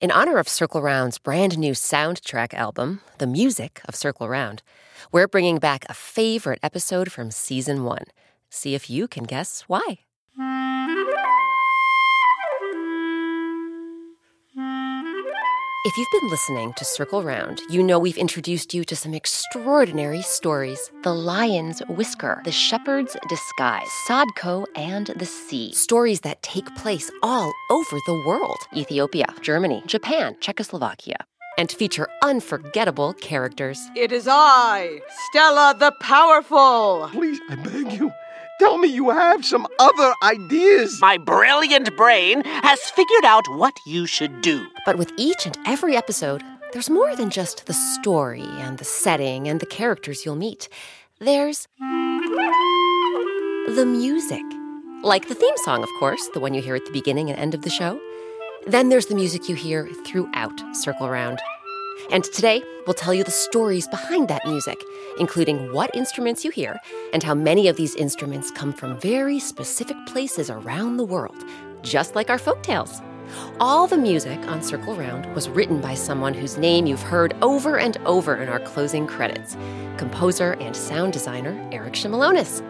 In honor of Circle Round's brand new soundtrack album, The Music of Circle Round, we're bringing back a favorite episode from season one. See if you can guess why. If you've been listening to Circle Round, you know we've introduced you to some extraordinary stories The Lion's Whisker, The Shepherd's Disguise, Sadko, and the Sea. Stories that take place all over the world Ethiopia, Germany, Japan, Czechoslovakia. And feature unforgettable characters. It is I, Stella the Powerful. Please, I beg you, tell me you have some other ideas. My brilliant brain has figured out what you should do. But with each and every episode, there's more than just the story and the setting and the characters you'll meet. There's the music. Like the theme song, of course, the one you hear at the beginning and end of the show. Then there's the music you hear throughout Circle Round. And today, we'll tell you the stories behind that music, including what instruments you hear and how many of these instruments come from very specific places around the world, just like our folktales. All the music on Circle Round was written by someone whose name you've heard over and over in our closing credits composer and sound designer Eric Shimelonis.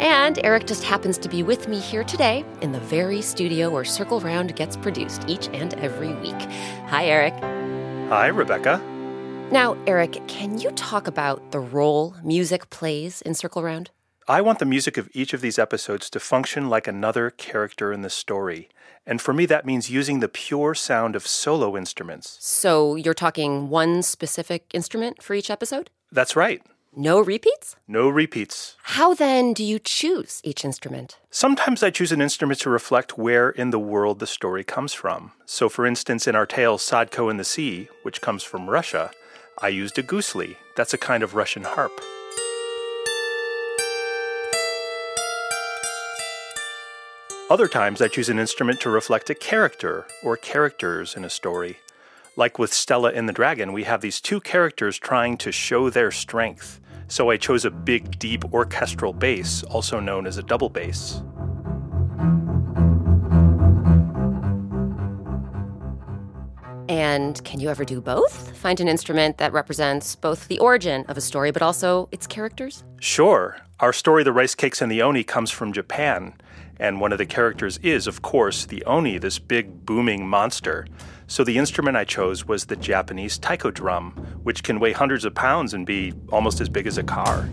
And Eric just happens to be with me here today in the very studio where Circle Round gets produced each and every week. Hi, Eric. Hi, Rebecca. Now, Eric, can you talk about the role music plays in Circle Round? I want the music of each of these episodes to function like another character in the story. And for me, that means using the pure sound of solo instruments. So you're talking one specific instrument for each episode? That's right. No repeats? No repeats. How then do you choose each instrument? Sometimes I choose an instrument to reflect where in the world the story comes from. So, for instance, in our tale Sadko in the Sea, which comes from Russia, I used a gusli. That's a kind of Russian harp. Other times I choose an instrument to reflect a character or characters in a story. Like with Stella and the Dragon, we have these two characters trying to show their strength. So I chose a big, deep orchestral bass, also known as a double bass. And can you ever do both? Find an instrument that represents both the origin of a story but also its characters? Sure. Our story, The Rice Cakes and the Oni, comes from Japan. And one of the characters is, of course, the Oni, this big booming monster. So the instrument I chose was the Japanese taiko drum, which can weigh hundreds of pounds and be almost as big as a car.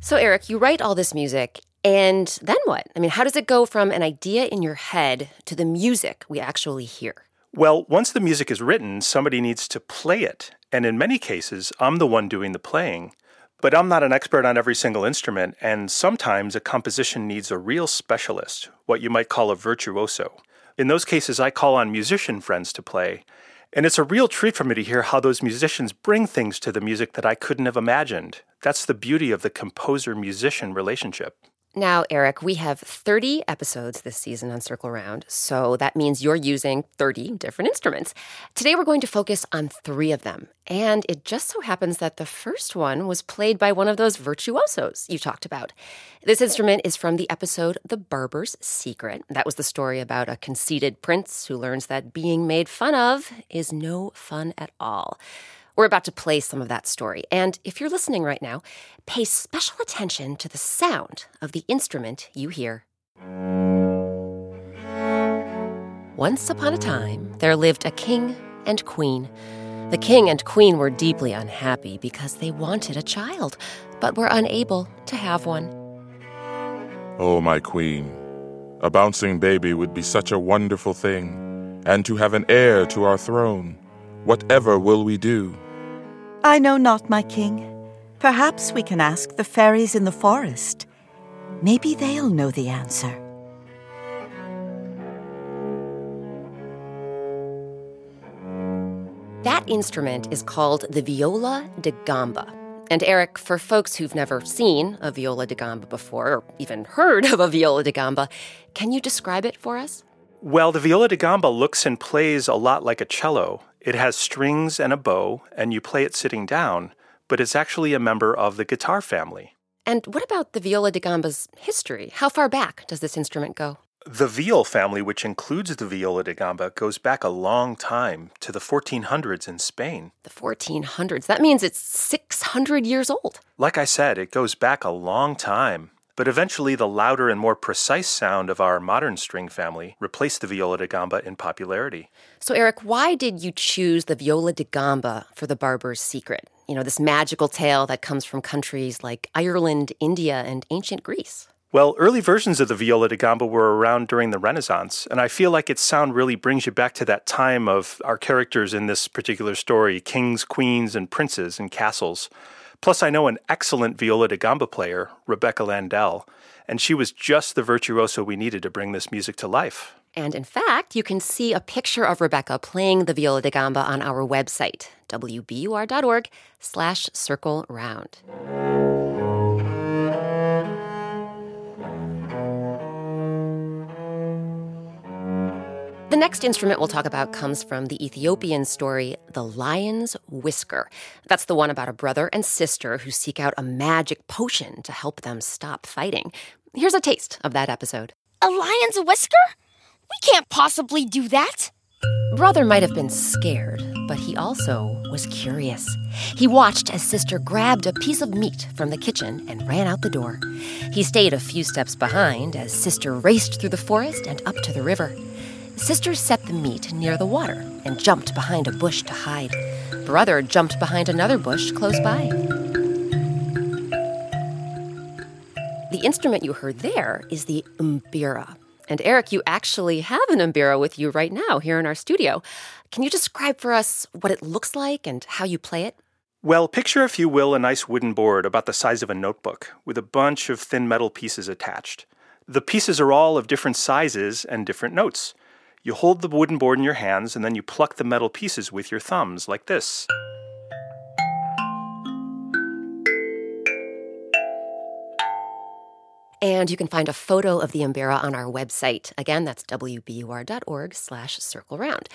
So, Eric, you write all this music, and then what? I mean, how does it go from an idea in your head to the music we actually hear? Well, once the music is written, somebody needs to play it. And in many cases, I'm the one doing the playing. But I'm not an expert on every single instrument, and sometimes a composition needs a real specialist, what you might call a virtuoso. In those cases, I call on musician friends to play. And it's a real treat for me to hear how those musicians bring things to the music that I couldn't have imagined. That's the beauty of the composer musician relationship. Now, Eric, we have 30 episodes this season on Circle Round, so that means you're using 30 different instruments. Today, we're going to focus on three of them, and it just so happens that the first one was played by one of those virtuosos you talked about. This instrument is from the episode The Barber's Secret. That was the story about a conceited prince who learns that being made fun of is no fun at all. We're about to play some of that story. And if you're listening right now, pay special attention to the sound of the instrument you hear. Once upon a time, there lived a king and queen. The king and queen were deeply unhappy because they wanted a child, but were unable to have one. Oh, my queen, a bouncing baby would be such a wonderful thing, and to have an heir to our throne. Whatever will we do? I know not, my king. Perhaps we can ask the fairies in the forest. Maybe they'll know the answer. That instrument is called the viola da gamba. And Eric, for folks who've never seen a viola da gamba before, or even heard of a viola da gamba, can you describe it for us? Well, the viola da gamba looks and plays a lot like a cello. It has strings and a bow, and you play it sitting down, but it's actually a member of the guitar family. And what about the viola da gamba's history? How far back does this instrument go? The viol family, which includes the viola da gamba, goes back a long time to the 1400s in Spain. The 1400s. That means it's 600 years old. Like I said, it goes back a long time. But eventually, the louder and more precise sound of our modern string family replaced the viola da gamba in popularity. So, Eric, why did you choose the viola da gamba for the barber's secret? You know, this magical tale that comes from countries like Ireland, India, and ancient Greece. Well, early versions of the viola da gamba were around during the Renaissance, and I feel like its sound really brings you back to that time of our characters in this particular story kings, queens, and princes and castles. Plus, I know an excellent viola da gamba player, Rebecca Landell, and she was just the virtuoso we needed to bring this music to life. And in fact, you can see a picture of Rebecca playing the viola da gamba on our website, wbur.org slash circle round. The next instrument we'll talk about comes from the Ethiopian story, The Lion's Whisker. That's the one about a brother and sister who seek out a magic potion to help them stop fighting. Here's a taste of that episode. A lion's whisker? We can't possibly do that. Brother might have been scared, but he also was curious. He watched as sister grabbed a piece of meat from the kitchen and ran out the door. He stayed a few steps behind as sister raced through the forest and up to the river. Sister set the meat near the water and jumped behind a bush to hide. Brother jumped behind another bush close by. The instrument you heard there is the mbira. And Eric, you actually have an mbira with you right now here in our studio. Can you describe for us what it looks like and how you play it? Well, picture, if you will, a nice wooden board about the size of a notebook with a bunch of thin metal pieces attached. The pieces are all of different sizes and different notes. You hold the wooden board in your hands and then you pluck the metal pieces with your thumbs, like this. And you can find a photo of the Mbira on our website. Again, that's wbur.org slash circle round.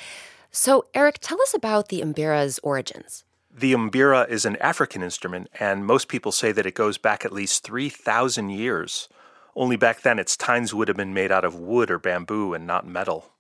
So, Eric, tell us about the Mbira's origins. The mbira is an African instrument, and most people say that it goes back at least 3,000 years. Only back then, its tines would have been made out of wood or bamboo and not metal.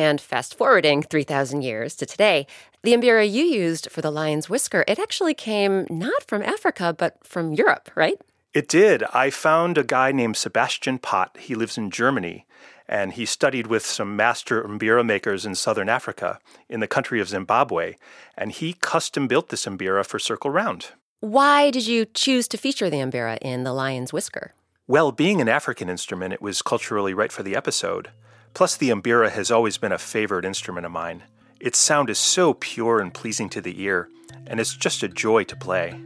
And fast forwarding 3,000 years to today, the Mbira you used for the lion's whisker, it actually came not from Africa, but from Europe, right? It did. I found a guy named Sebastian Pott. He lives in Germany, and he studied with some master mbira makers in southern Africa, in the country of Zimbabwe, and he custom built this mbira for Circle Round. Why did you choose to feature the Mbira in The Lion's Whisker? Well, being an African instrument, it was culturally right for the episode. Plus, the mbira has always been a favorite instrument of mine. Its sound is so pure and pleasing to the ear, and it's just a joy to play.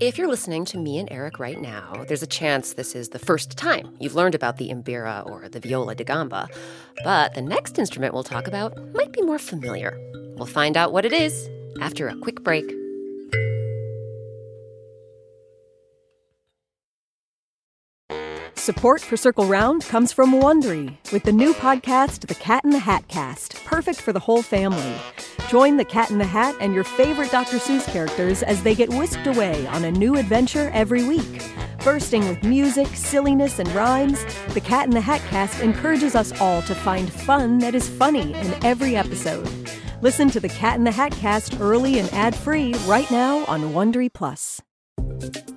If you're listening to me and Eric right now, there's a chance this is the first time you've learned about the mbira or the viola da gamba. But the next instrument we'll talk about might be more familiar. We'll find out what it is after a quick break. Support for Circle Round comes from Wondery with the new podcast, The Cat in the Hat Cast, perfect for the whole family. Join the Cat in the Hat and your favorite Dr. Seuss characters as they get whisked away on a new adventure every week. Bursting with music, silliness, and rhymes, the Cat in the Hat Cast encourages us all to find fun that is funny in every episode. Listen to the Cat in the Hat Cast early and ad-free right now on Wondery Plus.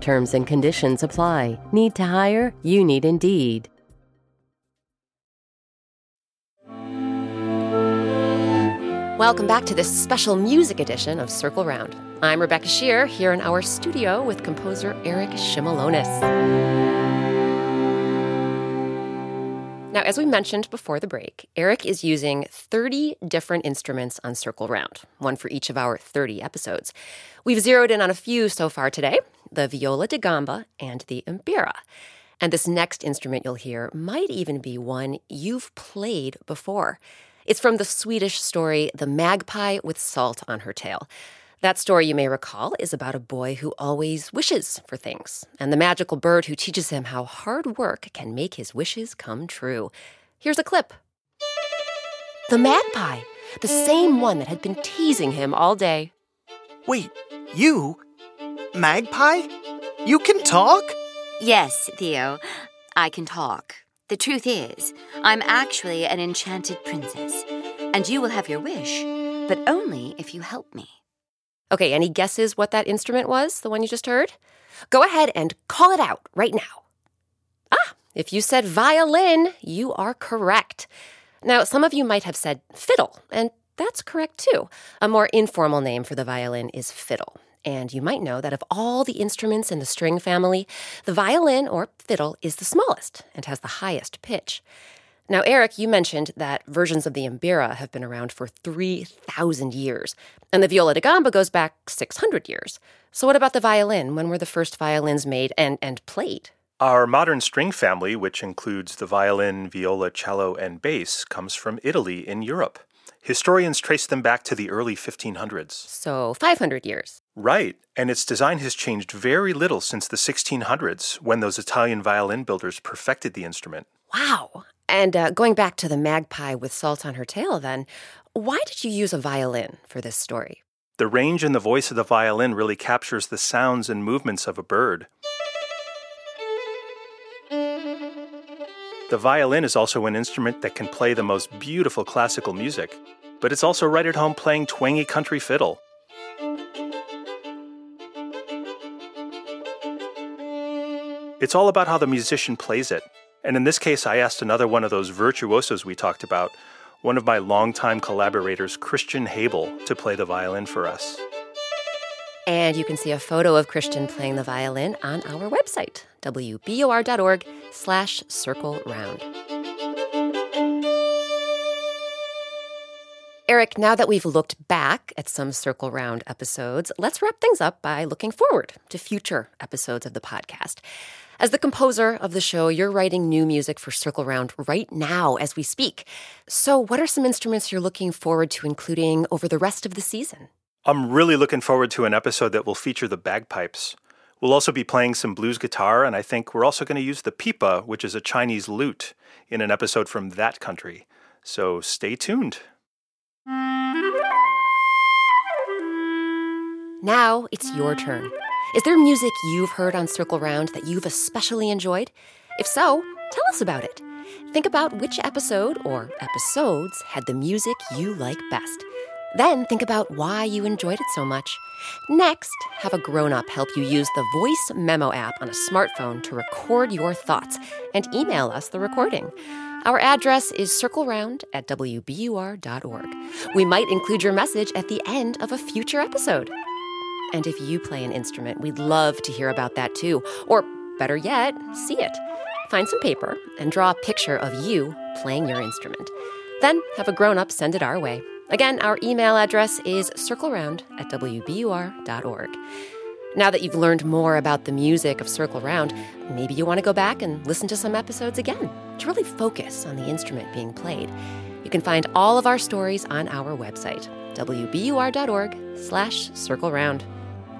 Terms and conditions apply. Need to hire? You need Indeed. Welcome back to this special music edition of Circle Round. I'm Rebecca Sheir here in our studio with composer Eric Shimelonis. Now, as we mentioned before the break, Eric is using 30 different instruments on Circle Round, one for each of our 30 episodes. We've zeroed in on a few so far today the viola da gamba and the mbira. And this next instrument you'll hear might even be one you've played before. It's from the Swedish story The Magpie with Salt on Her Tail. That story, you may recall, is about a boy who always wishes for things, and the magical bird who teaches him how hard work can make his wishes come true. Here's a clip. The magpie, the same one that had been teasing him all day. Wait, you? Magpie? You can talk? Yes, Theo, I can talk. The truth is, I'm actually an enchanted princess, and you will have your wish, but only if you help me. Okay, any guesses what that instrument was, the one you just heard? Go ahead and call it out right now. Ah, if you said violin, you are correct. Now, some of you might have said fiddle, and that's correct too. A more informal name for the violin is fiddle. And you might know that of all the instruments in the string family, the violin or fiddle is the smallest and has the highest pitch. Now, Eric, you mentioned that versions of the mbira have been around for 3,000 years, and the viola da gamba goes back 600 years. So, what about the violin? When were the first violins made and, and played? Our modern string family, which includes the violin, viola, cello, and bass, comes from Italy in Europe. Historians trace them back to the early 1500s. So, 500 years. Right, and its design has changed very little since the 1600s when those Italian violin builders perfected the instrument. Wow. And uh, going back to the magpie with salt on her tail, then, why did you use a violin for this story? The range and the voice of the violin really captures the sounds and movements of a bird. The violin is also an instrument that can play the most beautiful classical music, but it's also right at home playing twangy country fiddle. It's all about how the musician plays it. And in this case, I asked another one of those virtuosos we talked about, one of my longtime collaborators, Christian Habel, to play the violin for us. And you can see a photo of Christian playing the violin on our website, wbur.org slash circle round. Eric, now that we've looked back at some Circle Round episodes, let's wrap things up by looking forward to future episodes of the podcast. As the composer of the show, you're writing new music for Circle Round right now as we speak. So, what are some instruments you're looking forward to including over the rest of the season? I'm really looking forward to an episode that will feature the bagpipes. We'll also be playing some blues guitar, and I think we're also going to use the pipa, which is a Chinese lute, in an episode from that country. So stay tuned. Now it's your turn. Is there music you've heard on Circle Round that you've especially enjoyed? If so, tell us about it. Think about which episode or episodes had the music you like best. Then think about why you enjoyed it so much. Next, have a grown up help you use the Voice Memo app on a smartphone to record your thoughts and email us the recording. Our address is circleround at wbur.org. We might include your message at the end of a future episode. And if you play an instrument, we'd love to hear about that too. Or better yet, see it. Find some paper and draw a picture of you playing your instrument. Then have a grown up send it our way. Again, our email address is circleround at wbur.org. Now that you've learned more about the music of Circle Round, maybe you want to go back and listen to some episodes again to really focus on the instrument being played. You can find all of our stories on our website, wbur.org slash circle round.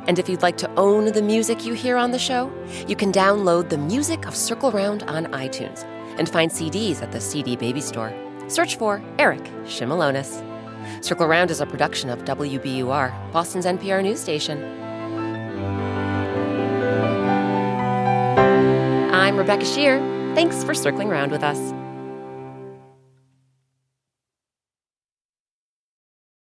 And if you'd like to own the music you hear on the show, you can download the music of Circle Round on iTunes and find CDs at the CD Baby Store. Search for Eric Shimelonis. Circle Round is a production of WBUR, Boston's NPR news station. I'm Rebecca Sheir. Thanks for circling round with us.